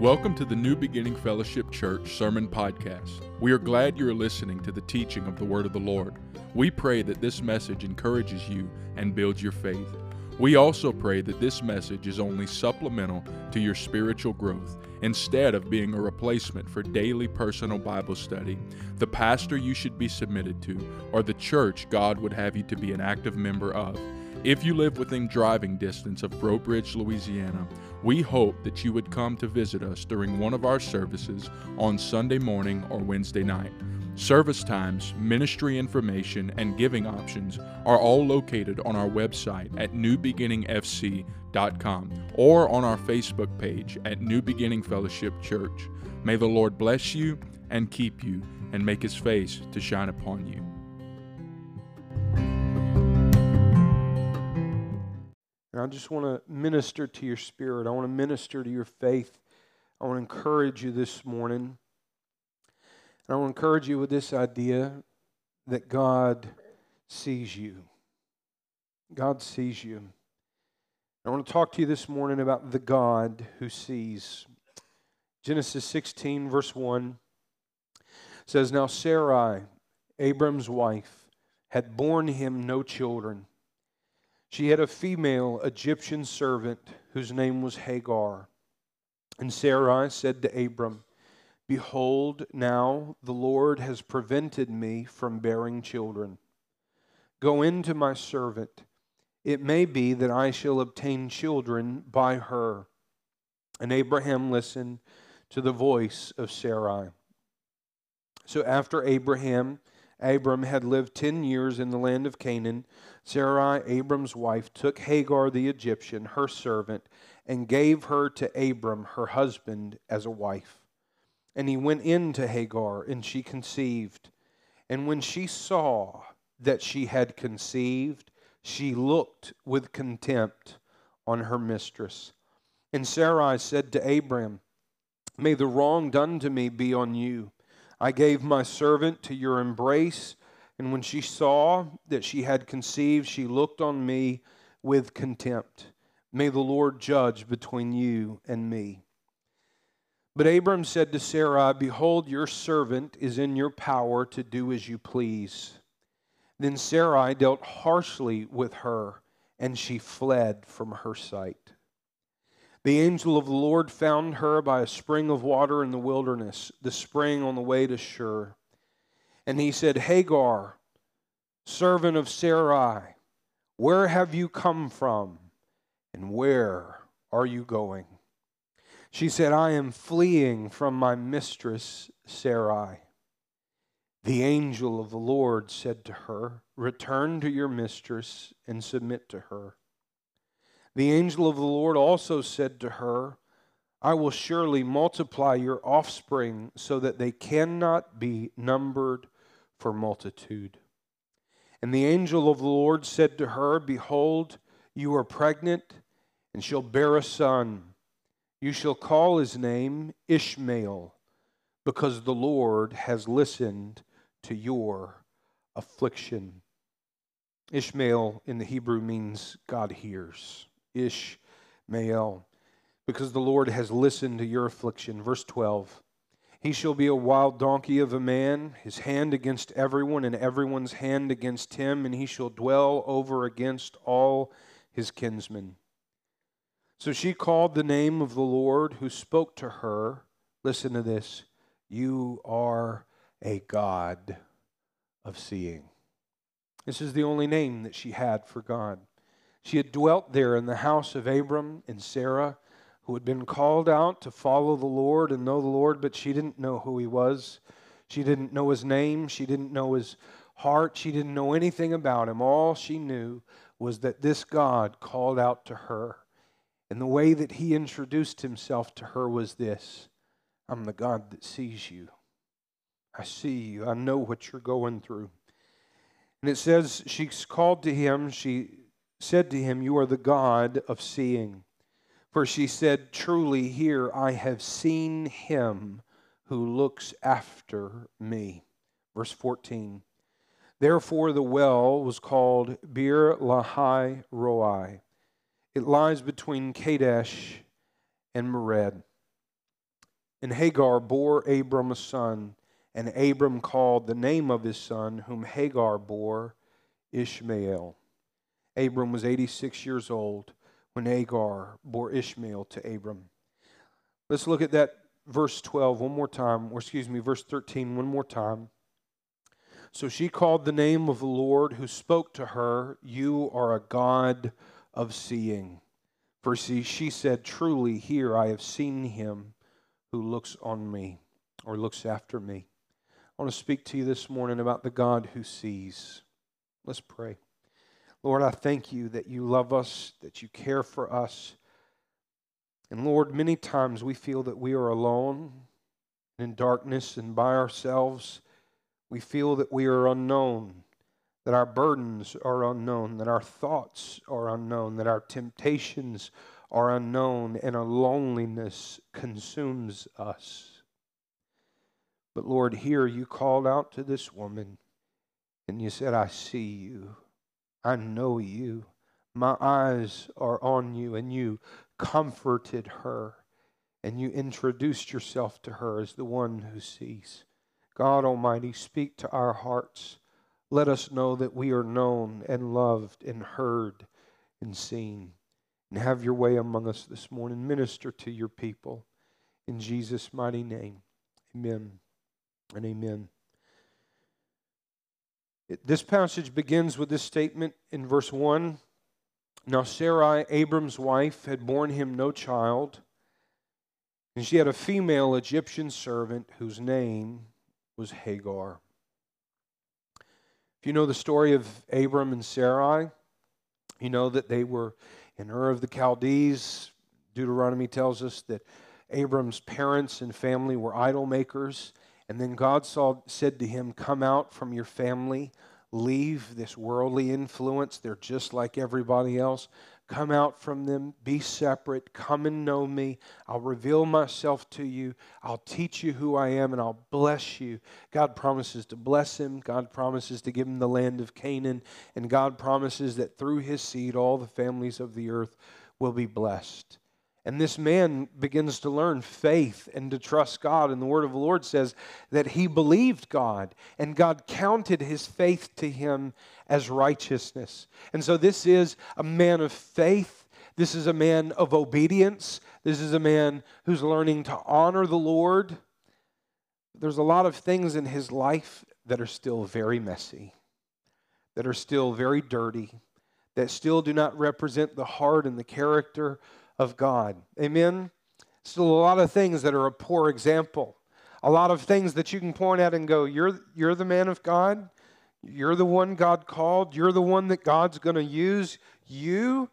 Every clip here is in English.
Welcome to the New Beginning Fellowship Church Sermon Podcast. We are glad you are listening to the teaching of the Word of the Lord. We pray that this message encourages you and builds your faith. We also pray that this message is only supplemental to your spiritual growth instead of being a replacement for daily personal Bible study, the pastor you should be submitted to, or the church God would have you to be an active member of. If you live within driving distance of Breaux Bridge, Louisiana, we hope that you would come to visit us during one of our services on Sunday morning or Wednesday night. Service times, ministry information, and giving options are all located on our website at newbeginningfc.com or on our Facebook page at New Beginning Fellowship Church. May the Lord bless you and keep you and make his face to shine upon you. And I just want to minister to your spirit. I want to minister to your faith. I want to encourage you this morning. And I want to encourage you with this idea that God sees you. God sees you. I want to talk to you this morning about the God who sees. Genesis 16, verse 1 says, Now Sarai, Abram's wife, had borne him no children. She had a female Egyptian servant whose name was Hagar. And Sarai said to Abram, Behold, now the Lord has prevented me from bearing children. Go in to my servant. It may be that I shall obtain children by her. And Abraham listened to the voice of Sarai. So after Abraham, Abram had lived ten years in the land of Canaan, Sarai, Abram's wife, took Hagar the Egyptian, her servant, and gave her to Abram, her husband, as a wife. And he went in to Hagar, and she conceived. And when she saw that she had conceived, she looked with contempt on her mistress. And Sarai said to Abram, May the wrong done to me be on you. I gave my servant to your embrace and when she saw that she had conceived, she looked on me with contempt. May the Lord judge between you and me. But Abram said to Sarai, Behold, your servant is in your power to do as you please. Then Sarai dealt harshly with her, and she fled from her sight. The angel of the Lord found her by a spring of water in the wilderness, the spring on the way to Shur. And he said, Hagar, servant of Sarai, where have you come from and where are you going? She said, I am fleeing from my mistress Sarai. The angel of the Lord said to her, Return to your mistress and submit to her. The angel of the Lord also said to her, I will surely multiply your offspring so that they cannot be numbered for multitude. And the angel of the Lord said to her, Behold, you are pregnant, and shall bear a son. You shall call his name Ishmael, because the Lord has listened to your affliction. Ishmael in the Hebrew means God hears. Ishmael, because the Lord has listened to your affliction. Verse 12. He shall be a wild donkey of a man, his hand against everyone, and everyone's hand against him, and he shall dwell over against all his kinsmen. So she called the name of the Lord who spoke to her. Listen to this You are a God of seeing. This is the only name that she had for God. She had dwelt there in the house of Abram and Sarah who had been called out to follow the Lord and know the Lord, but she didn't know who he was. She didn't know his name. She didn't know his heart. She didn't know anything about him. All she knew was that this God called out to her. And the way that he introduced himself to her was this I'm the God that sees you. I see you. I know what you're going through. And it says, she called to him, she said to him, You are the God of seeing. For she said, Truly, here I have seen him who looks after me. Verse 14. Therefore, the well was called Beer Lahai Roi. It lies between Kadesh and Bered. And Hagar bore Abram a son, and Abram called the name of his son, whom Hagar bore, Ishmael. Abram was 86 years old when Hagar bore Ishmael to Abram. Let's look at that verse 12 one more time, or excuse me, verse 13 one more time. So she called the name of the Lord who spoke to her, You are a God of seeing. For see, she said, Truly, here I have seen him who looks on me or looks after me. I want to speak to you this morning about the God who sees. Let's pray. Lord, I thank you that you love us, that you care for us. And Lord, many times we feel that we are alone in darkness and by ourselves. We feel that we are unknown, that our burdens are unknown, that our thoughts are unknown, that our temptations are unknown, and our loneliness consumes us. But Lord, here you called out to this woman and you said, I see you. I know you. My eyes are on you. And you comforted her and you introduced yourself to her as the one who sees. God Almighty, speak to our hearts. Let us know that we are known and loved and heard and seen. And have your way among us this morning. Minister to your people. In Jesus' mighty name, amen and amen. This passage begins with this statement in verse 1 Now Sarai, Abram's wife, had borne him no child, and she had a female Egyptian servant whose name was Hagar. If you know the story of Abram and Sarai, you know that they were in Ur of the Chaldees. Deuteronomy tells us that Abram's parents and family were idol makers. And then God saw, said to him, Come out from your family, leave this worldly influence. They're just like everybody else. Come out from them, be separate, come and know me. I'll reveal myself to you. I'll teach you who I am, and I'll bless you. God promises to bless him. God promises to give him the land of Canaan. And God promises that through his seed, all the families of the earth will be blessed. And this man begins to learn faith and to trust God. And the word of the Lord says that he believed God, and God counted his faith to him as righteousness. And so this is a man of faith. This is a man of obedience. This is a man who's learning to honor the Lord. There's a lot of things in his life that are still very messy, that are still very dirty, that still do not represent the heart and the character of God. Amen? Still a lot of things that are a poor example. A lot of things that you can point at and go, You're, you're the man of God. You're the one God called. You're the one that God's going to use. You.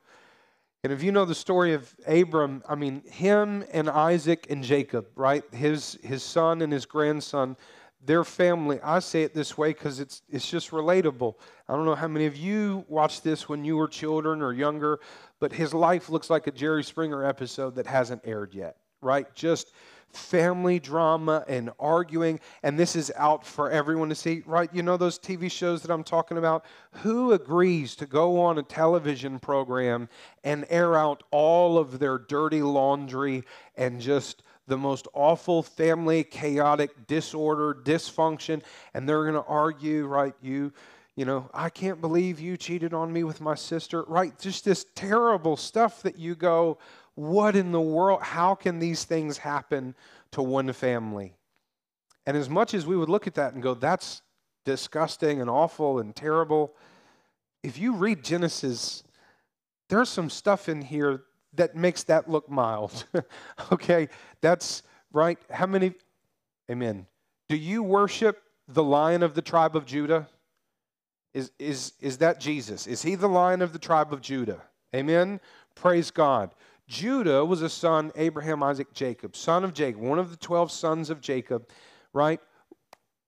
And if you know the story of Abram, I mean, him and Isaac and Jacob, right? His, his son and his grandson, their family. I say it this way because it's, it's just relatable. I don't know how many of you watched this when you were children or younger, but his life looks like a Jerry Springer episode that hasn't aired yet, right? Just family drama and arguing, and this is out for everyone to see, right? You know those TV shows that I'm talking about? Who agrees to go on a television program and air out all of their dirty laundry and just the most awful family, chaotic disorder, dysfunction, and they're going to argue, right? You you know, I can't believe you cheated on me with my sister, right? Just this terrible stuff that you go, what in the world? How can these things happen to one family? And as much as we would look at that and go, that's disgusting and awful and terrible, if you read Genesis, there's some stuff in here that makes that look mild. okay, that's right. How many? Amen. Do you worship the lion of the tribe of Judah? Is, is, is that Jesus? Is he the lion of the tribe of Judah? Amen? Praise God. Judah was a son, Abraham, Isaac, Jacob, son of Jacob, one of the 12 sons of Jacob, right?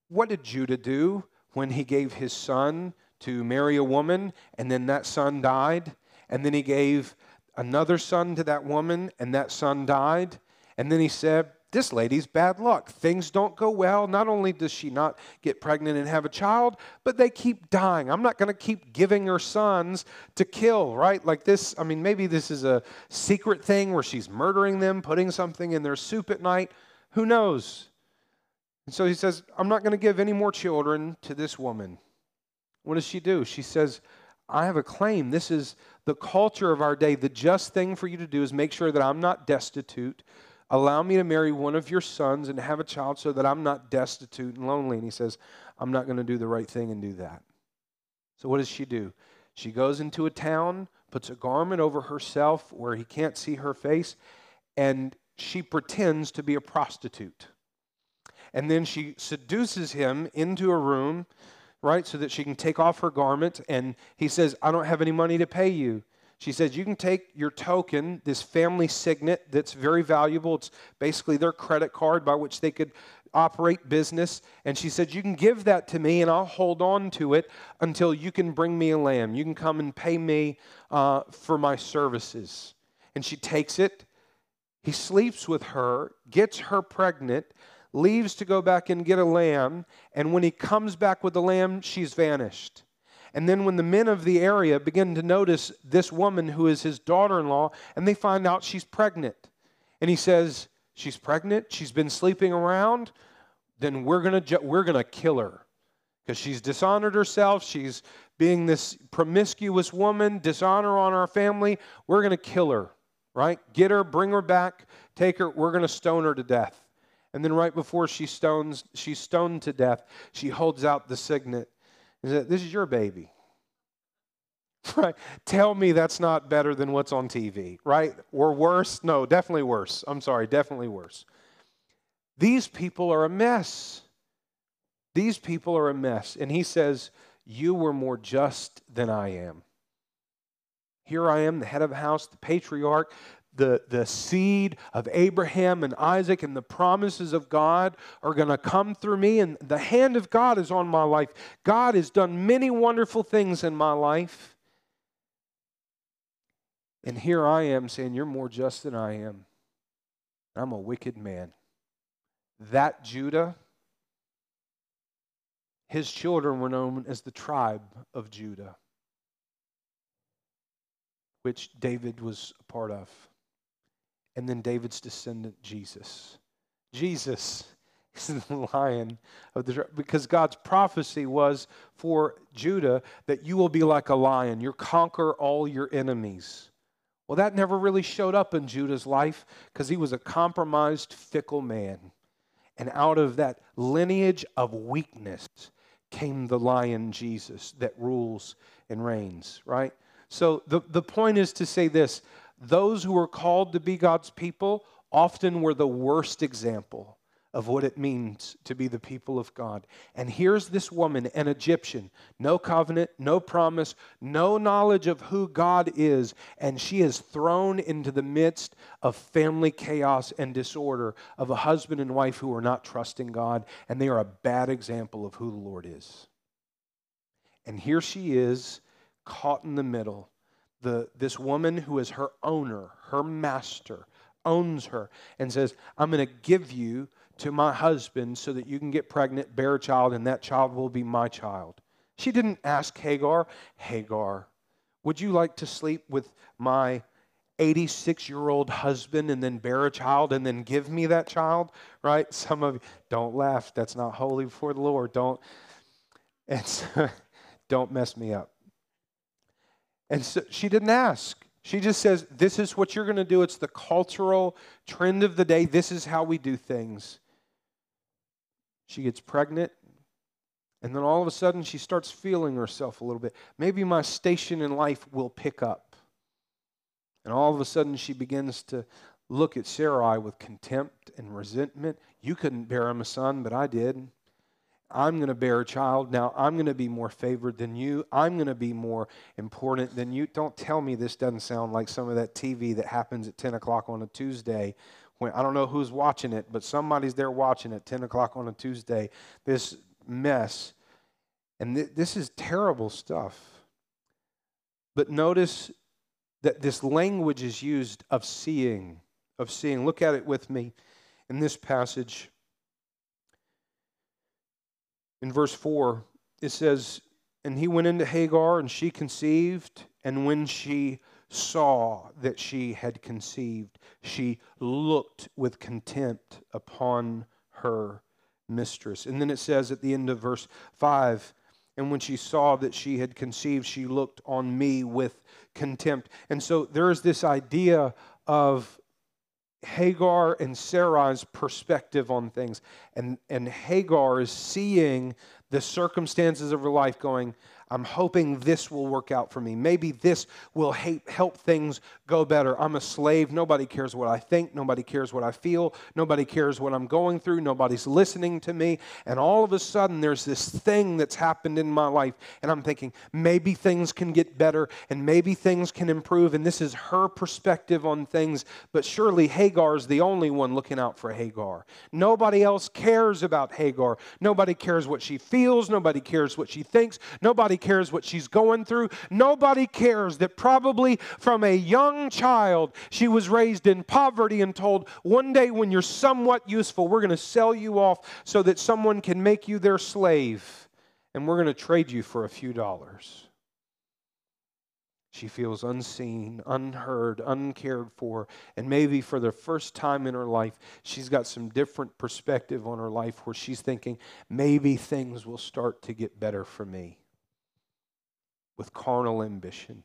What did Judah do when he gave his son to marry a woman and then that son died? And then he gave another son to that woman and that son died? And then he said, this lady's bad luck. Things don't go well. Not only does she not get pregnant and have a child, but they keep dying. I'm not going to keep giving her sons to kill, right? Like this, I mean, maybe this is a secret thing where she's murdering them, putting something in their soup at night. Who knows? And so he says, I'm not going to give any more children to this woman. What does she do? She says, I have a claim. This is the culture of our day. The just thing for you to do is make sure that I'm not destitute. Allow me to marry one of your sons and have a child so that I'm not destitute and lonely. And he says, I'm not going to do the right thing and do that. So what does she do? She goes into a town, puts a garment over herself where he can't see her face, and she pretends to be a prostitute. And then she seduces him into a room right? So that she can take off her garment. And he says, I don't have any money to pay you. She says, You can take your token, this family signet that's very valuable. It's basically their credit card by which they could operate business. And she said, You can give that to me and I'll hold on to it until you can bring me a lamb. You can come and pay me uh, for my services. And she takes it. He sleeps with her, gets her pregnant, leaves to go back and get a lamb, and when he comes back with the lamb, she's vanished. And then when the men of the area begin to notice this woman who is his daughter in law, and they find out she's pregnant, and he says, She's pregnant, she's been sleeping around, then we're gonna, ju- we're gonna kill her. Because she's dishonored herself, she's being this promiscuous woman, dishonor on our family, we're gonna kill her, right? Get her, bring her back, take her, we're gonna stone her to death. And then right before she stones, she's stoned to death, she holds out the signet and says, This is your baby. Right? Tell me that's not better than what's on TV, right? Or worse? No, definitely worse. I'm sorry, definitely worse. These people are a mess. These people are a mess. And he says, You were more just than I am. Here I am, the head of the house, the patriarch, the, the seed of Abraham and Isaac and the promises of God are going to come through me, and the hand of God is on my life. God has done many wonderful things in my life. And here I am saying, You're more just than I am. I'm a wicked man. That Judah, his children were known as the tribe of Judah, which David was a part of and then David's descendant, Jesus. Jesus is the lion of the because God's prophecy was for Judah that you will be like a lion, you conquer all your enemies. Well, that never really showed up in Judah's life because he was a compromised, fickle man. And out of that lineage of weakness came the lion Jesus that rules and reigns, right? So the, the point is to say this those who were called to be God's people often were the worst example of what it means to be the people of God. And here's this woman, an Egyptian, no covenant, no promise, no knowledge of who God is, and she is thrown into the midst of family chaos and disorder of a husband and wife who are not trusting God, and they are a bad example of who the Lord is. And here she is, caught in the middle the, this woman who is her owner, her master, owns her, and says, I'm going to give you to my husband so that you can get pregnant, bear a child, and that child will be my child. She didn't ask Hagar, Hagar, would you like to sleep with my 86 year old husband and then bear a child and then give me that child? Right? Some of you, don't laugh. That's not holy before the Lord. Don't, it's, don't mess me up. And so she didn't ask. She just says, This is what you're going to do. It's the cultural trend of the day. This is how we do things. She gets pregnant. And then all of a sudden, she starts feeling herself a little bit. Maybe my station in life will pick up. And all of a sudden, she begins to look at Sarai with contempt and resentment. You couldn't bear him a son, but I did. I'm going to bear a child. Now I'm going to be more favored than you. I'm going to be more important than you. Don't tell me this doesn't sound like some of that TV that happens at 10 o'clock on a Tuesday. When I don't know who's watching it, but somebody's there watching at 10 o'clock on a Tuesday. This mess. And th- this is terrible stuff. But notice that this language is used of seeing, of seeing. Look at it with me in this passage in verse 4, it says, And he went into Hagar, and she conceived, and when she saw that she had conceived, she looked with contempt upon her mistress. And then it says at the end of verse 5 and when she saw that she had conceived, she looked on me with contempt. And so there is this idea of Hagar and Sarai's perspective on things. And, and Hagar is seeing the circumstances of her life going, I'm hoping this will work out for me. Maybe this will help things go better. I'm a slave. Nobody cares what I think. Nobody cares what I feel. Nobody cares what I'm going through. Nobody's listening to me. And all of a sudden, there's this thing that's happened in my life. And I'm thinking, maybe things can get better and maybe things can improve. And this is her perspective on things. But surely Hagar is the only one looking out for Hagar. Nobody else cares about Hagar. Nobody cares what she feels. Nobody cares what she thinks. Cares what she's going through. Nobody cares that probably from a young child she was raised in poverty and told, one day when you're somewhat useful, we're going to sell you off so that someone can make you their slave and we're going to trade you for a few dollars. She feels unseen, unheard, uncared for, and maybe for the first time in her life, she's got some different perspective on her life where she's thinking, maybe things will start to get better for me with carnal ambition.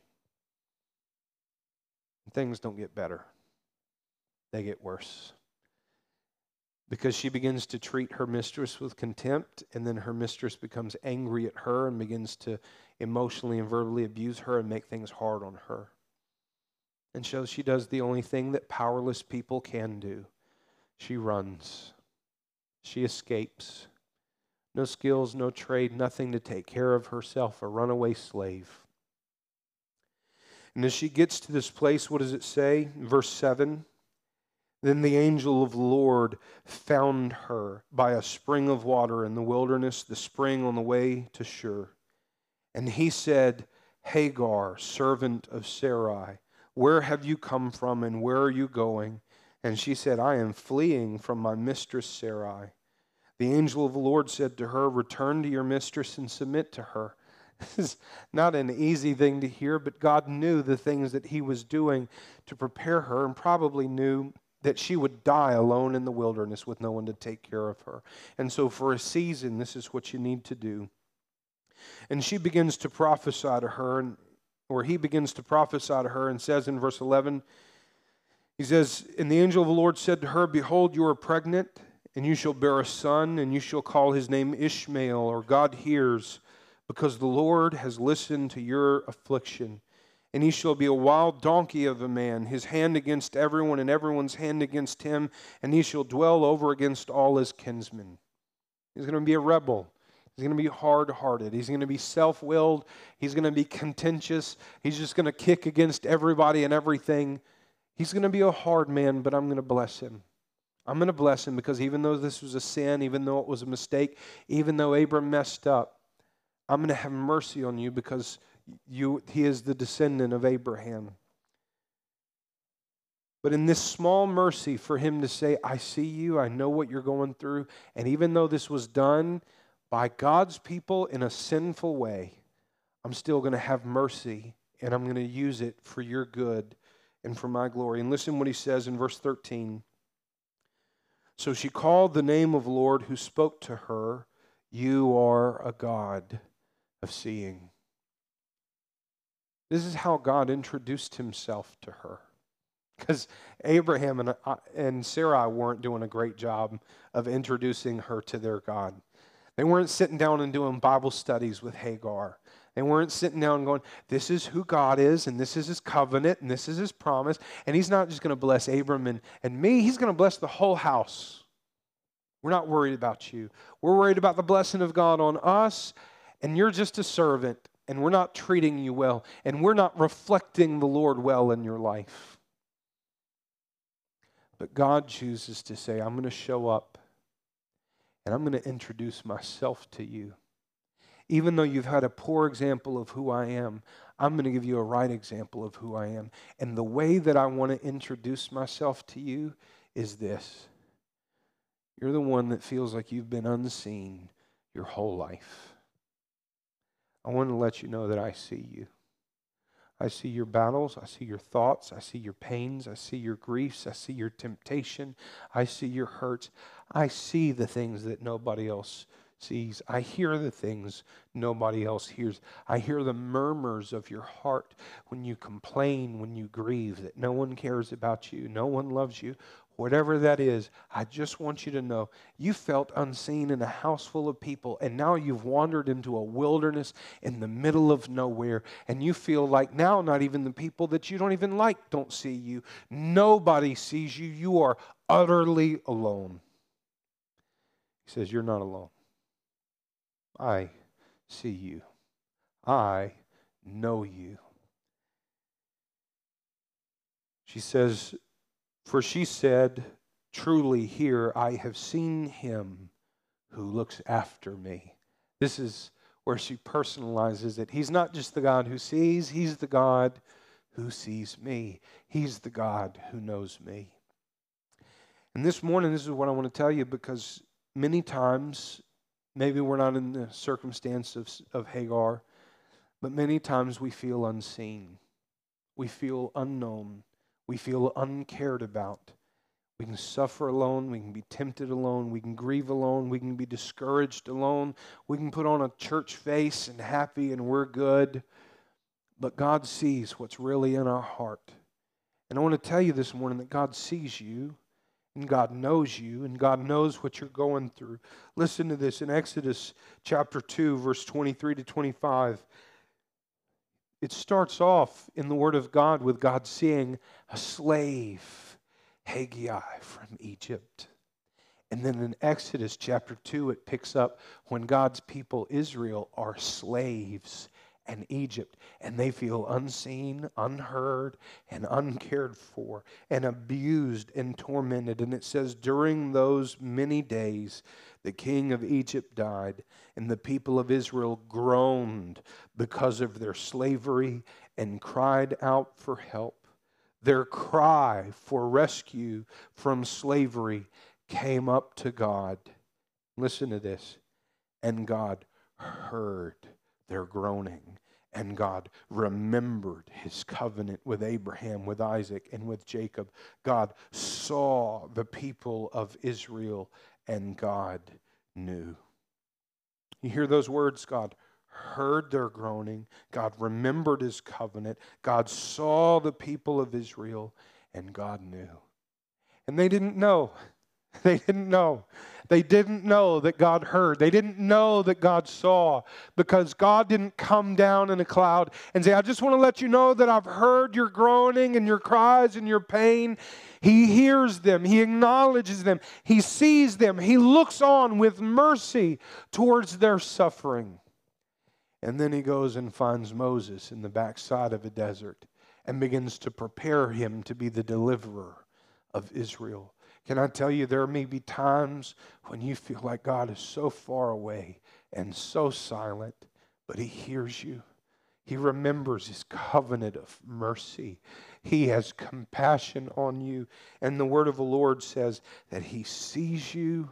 Things don't get better, they get worse. Because she begins to treat her mistress with contempt, and then her mistress becomes angry at her and begins to emotionally and verbally abuse her and make things hard on her. And so she does the only thing that powerless people can do she runs, she escapes no skills, no trade, nothing to take care of herself, a runaway slave. And as she gets to this place, what does it say? Verse 7 Then the angel of the Lord found her by a spring of water in the wilderness, the spring on the way to Shur. And he said, Hagar, servant of Sarai, where have you come from and where are you going? And she said, I am fleeing from my mistress Sarai. The angel of the Lord said to her, Return to your mistress and submit to her. This is not an easy thing to hear, but God knew the things that He was doing to prepare her and probably knew that she would die alone in the wilderness with no one to take care of her. And so, for a season, this is what you need to do. And she begins to prophesy to her, or he begins to prophesy to her, and says in verse 11, he says, And the angel of the Lord said to her, Behold, you are pregnant and you shall bear a son, and you shall call his name Ishmael, or God hears, because the Lord has listened to your affliction. And he shall be a wild donkey of a man, his hand against everyone, and everyone's hand against him, and he shall dwell over against all his kinsmen. He's going to be a rebel. He's going to be hard hearted. He's going to be self willed. He's going to be contentious. He's just going to kick against everybody and everything. He's going to be a hard man, but I'm going to bless him. I'm going to bless him because even though this was a sin, even though it was a mistake, even though Abram messed up, I'm going to have mercy on you because you, he is the descendant of Abraham. But in this small mercy for him to say, I see you, I know what you're going through, and even though this was done by God's people in a sinful way, I'm still going to have mercy and I'm going to use it for your good and for my glory. And listen what he says in verse 13. So she called the name of the Lord who spoke to her, You are a God of seeing. This is how God introduced himself to her. Because Abraham and, uh, and Sarai weren't doing a great job of introducing her to their God. They weren't sitting down and doing Bible studies with Hagar. They weren't sitting down going, This is who God is, and this is his covenant, and this is his promise. And he's not just going to bless Abram and, and me, he's going to bless the whole house. We're not worried about you. We're worried about the blessing of God on us, and you're just a servant, and we're not treating you well, and we're not reflecting the Lord well in your life. But God chooses to say, I'm going to show up, and I'm going to introduce myself to you. Even though you've had a poor example of who I am, I'm going to give you a right example of who I am. And the way that I want to introduce myself to you is this you're the one that feels like you've been unseen your whole life. I want to let you know that I see you. I see your battles. I see your thoughts. I see your pains. I see your griefs. I see your temptation. I see your hurts. I see the things that nobody else sees. I hear the things nobody else hears. I hear the murmurs of your heart when you complain, when you grieve, that no one cares about you, no one loves you whatever that is, I just want you to know you felt unseen in a house full of people, and now you've wandered into a wilderness in the middle of nowhere, and you feel like now not even the people that you don't even like don't see you. Nobody sees you. You are utterly alone. He says, You're not alone. I see you. I know you. She says, for she said, Truly, here I have seen him who looks after me. This is where she personalizes it. He's not just the God who sees, he's the God who sees me. He's the God who knows me. And this morning, this is what I want to tell you because many times, maybe we're not in the circumstance of, of Hagar, but many times we feel unseen, we feel unknown. We feel uncared about. We can suffer alone. We can be tempted alone. We can grieve alone. We can be discouraged alone. We can put on a church face and happy and we're good. But God sees what's really in our heart. And I want to tell you this morning that God sees you and God knows you and God knows what you're going through. Listen to this in Exodus chapter 2, verse 23 to 25. It starts off in the Word of God with God seeing a slave, Hagar from Egypt. And then in Exodus chapter 2, it picks up when God's people, Israel, are slaves and Egypt, and they feel unseen, unheard, and uncared for, and abused and tormented. And it says, during those many days, the king of Egypt died, and the people of Israel groaned because of their slavery and cried out for help. Their cry for rescue from slavery came up to God. Listen to this. And God heard their groaning. And God remembered his covenant with Abraham, with Isaac, and with Jacob. God saw the people of Israel and God knew. You hear those words? God heard their groaning. God remembered his covenant. God saw the people of Israel, and God knew. And they didn't know. They didn't know. They didn't know that God heard. They didn't know that God saw because God didn't come down in a cloud and say, I just want to let you know that I've heard your groaning and your cries and your pain. He hears them, He acknowledges them, He sees them, He looks on with mercy towards their suffering. And then He goes and finds Moses in the backside of a desert and begins to prepare him to be the deliverer of Israel. Can I tell you, there may be times when you feel like God is so far away and so silent, but He hears you. He remembers His covenant of mercy. He has compassion on you. And the word of the Lord says that He sees you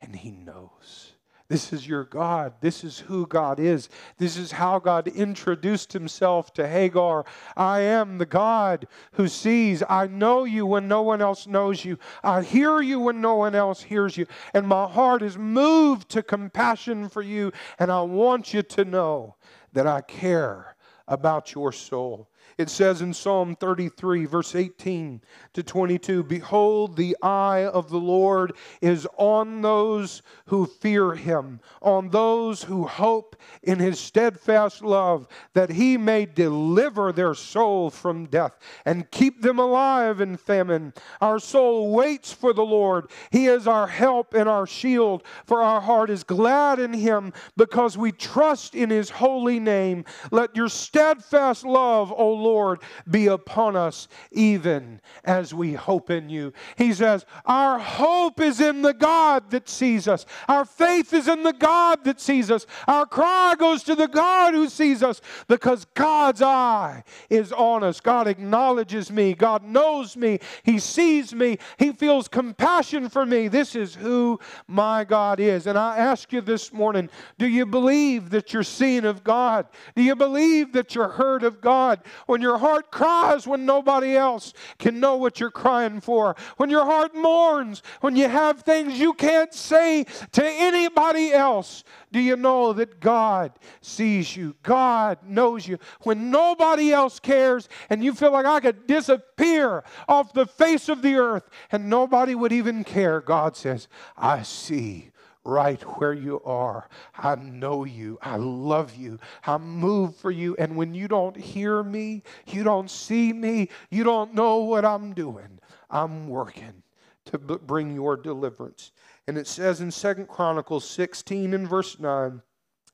and He knows. This is your God. This is who God is. This is how God introduced himself to Hagar. I am the God who sees. I know you when no one else knows you. I hear you when no one else hears you. And my heart is moved to compassion for you. And I want you to know that I care about your soul. It says in Psalm 33, verse 18 to 22 Behold, the eye of the Lord is on those who fear him, on those who hope in his steadfast love, that he may deliver their soul from death and keep them alive in famine. Our soul waits for the Lord. He is our help and our shield, for our heart is glad in him because we trust in his holy name. Let your steadfast love, O Lord, be upon us even as we hope in you. He says, Our hope is in the God that sees us. Our faith is in the God that sees us. Our cry goes to the God who sees us because God's eye is on us. God acknowledges me. God knows me. He sees me. He feels compassion for me. This is who my God is. And I ask you this morning do you believe that you're seen of God? Do you believe that you're heard of God? When your heart cries when nobody else can know what you're crying for. When your heart mourns, when you have things you can't say to anybody else. Do you know that God sees you? God knows you. When nobody else cares and you feel like I could disappear off the face of the earth and nobody would even care, God says, I see right where you are. I know you. I love you. I move for you. And when you don't hear me, you don't see me, you don't know what I'm doing, I'm working to bring your deliverance. And it says in Second Chronicles 16 and verse 9,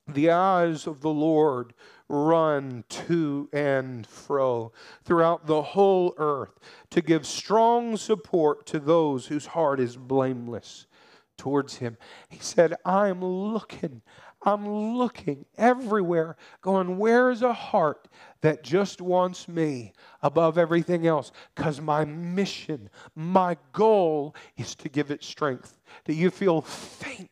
the eyes of the Lord run to and fro throughout the whole earth to give strong support to those whose heart is blameless towards him. He said, I'm looking, I'm looking everywhere, going, Where's a heart that just wants me above everything else? Because my mission, my goal is to give it strength. Do you feel faint?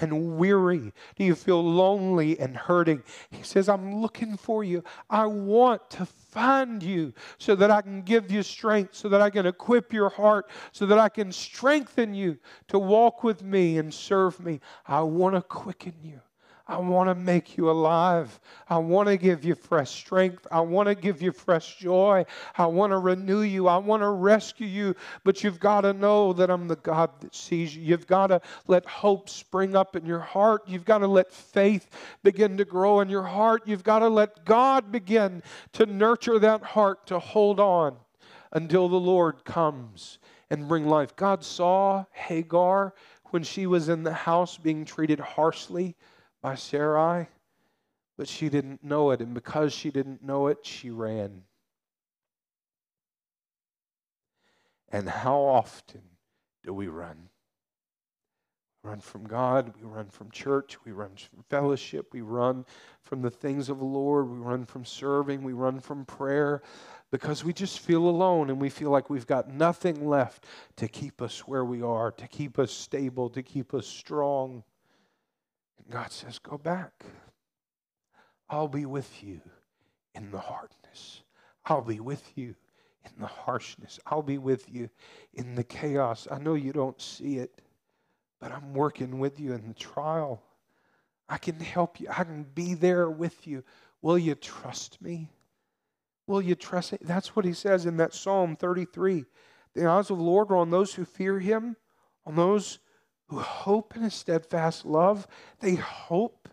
And weary? Do you feel lonely and hurting? He says, I'm looking for you. I want to find you so that I can give you strength, so that I can equip your heart, so that I can strengthen you to walk with me and serve me. I want to quicken you. I want to make you alive. I want to give you fresh strength. I want to give you fresh joy. I want to renew you. I want to rescue you. But you've got to know that I'm the God that sees you. You've got to let hope spring up in your heart. You've got to let faith begin to grow in your heart. You've got to let God begin to nurture that heart to hold on until the Lord comes and bring life. God saw Hagar when she was in the house being treated harshly by Sarai, but she didn't know it. And because she didn't know it, she ran. And how often do we run? run from God, we run from church, we run from fellowship, we run from the things of the Lord, we run from serving, we run from prayer because we just feel alone and we feel like we've got nothing left to keep us where we are, to keep us stable, to keep us strong. And God says, Go back. I'll be with you in the hardness. I'll be with you in the harshness. I'll be with you in the chaos. I know you don't see it, but I'm working with you in the trial. I can help you. I can be there with you. Will you trust me? Will you trust me? That's what he says in that Psalm 33. The eyes of the Lord are on those who fear him, on those who hope in his steadfast love. They hope.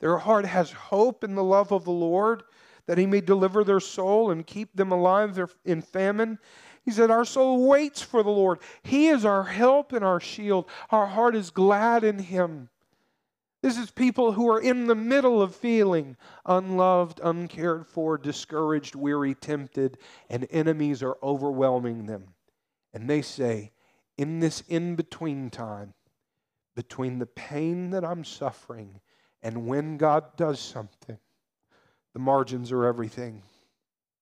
Their heart has hope in the love of the Lord that he may deliver their soul and keep them alive in famine. He said, Our soul waits for the Lord. He is our help and our shield. Our heart is glad in him. This is people who are in the middle of feeling unloved, uncared for, discouraged, weary, tempted, and enemies are overwhelming them. And they say, in this in between time, between the pain that I'm suffering and when God does something. The margins are everything.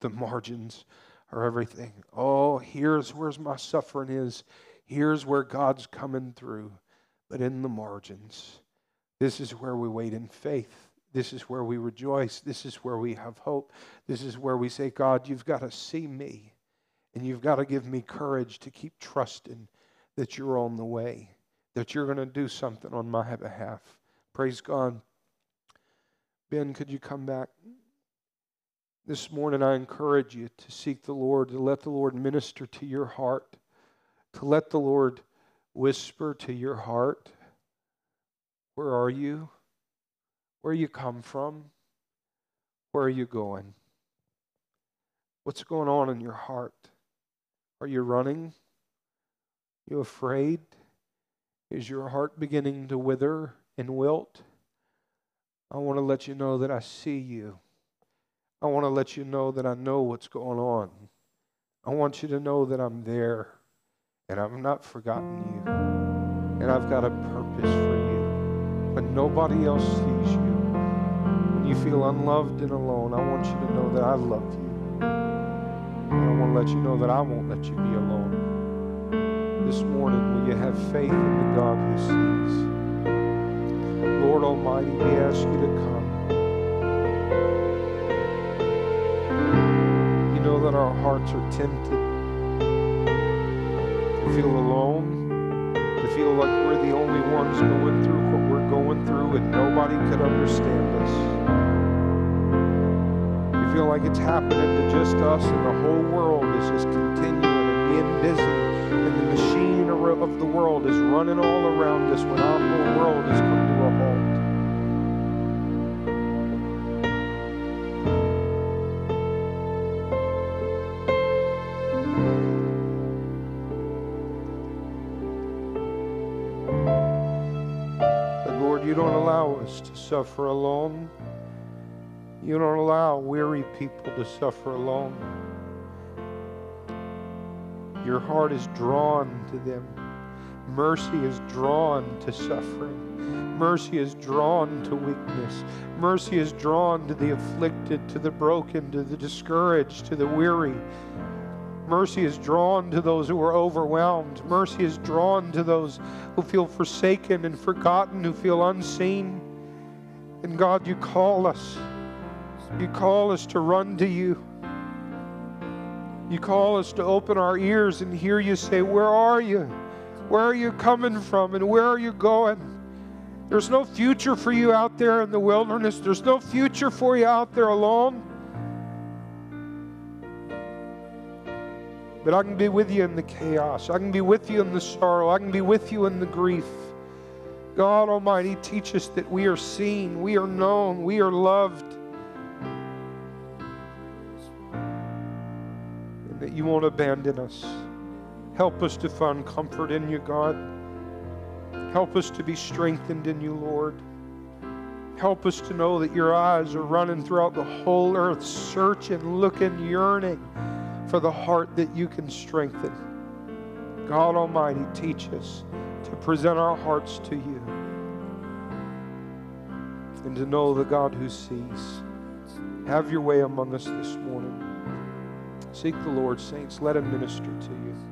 The margins are everything. Oh, here's where my suffering is. Here's where God's coming through. But in the margins, this is where we wait in faith. This is where we rejoice. This is where we have hope. This is where we say, God, you've got to see me. And you've got to give me courage to keep trusting that you're on the way that you're going to do something on my behalf. Praise God. Ben, could you come back? This morning, I encourage you to seek the Lord, to let the Lord minister to your heart, to let the Lord whisper to your heart Where are you? Where you come from? Where are you going? What's going on in your heart? Are you running? Are you afraid? Is your heart beginning to wither and wilt? I want to let you know that I see you. I want to let you know that I know what's going on. I want you to know that I'm there and I've not forgotten you. And I've got a purpose for you. When nobody else sees you, when you feel unloved and alone, I want you to know that I love you. And I want to let you know that I won't let you be alone this morning, will you have faith in the God who sees? Lord Almighty, we ask you to come. You know that our hearts are tempted to feel alone, to feel like we're the only ones going through what we're going through and nobody could understand us. We feel like it's happening to just us and the whole world is just continuing and being busy and the machine of the world is running all around us when our whole world has come to a halt. But Lord, you don't allow us to suffer alone. You don't allow weary people to suffer alone. Your heart is drawn to them. Mercy is drawn to suffering. Mercy is drawn to weakness. Mercy is drawn to the afflicted, to the broken, to the discouraged, to the weary. Mercy is drawn to those who are overwhelmed. Mercy is drawn to those who feel forsaken and forgotten, who feel unseen. And God, you call us. You call us to run to you. You call us to open our ears and hear you say, Where are you? Where are you coming from? And where are you going? There's no future for you out there in the wilderness. There's no future for you out there alone. But I can be with you in the chaos. I can be with you in the sorrow. I can be with you in the grief. God Almighty, teach us that we are seen, we are known, we are loved. That you won't abandon us. Help us to find comfort in you, God. Help us to be strengthened in you, Lord. Help us to know that your eyes are running throughout the whole earth, searching, looking, yearning for the heart that you can strengthen. God Almighty, teach us to present our hearts to you and to know the God who sees. Have your way among us this morning. Seek the Lord, saints. Let him minister to you.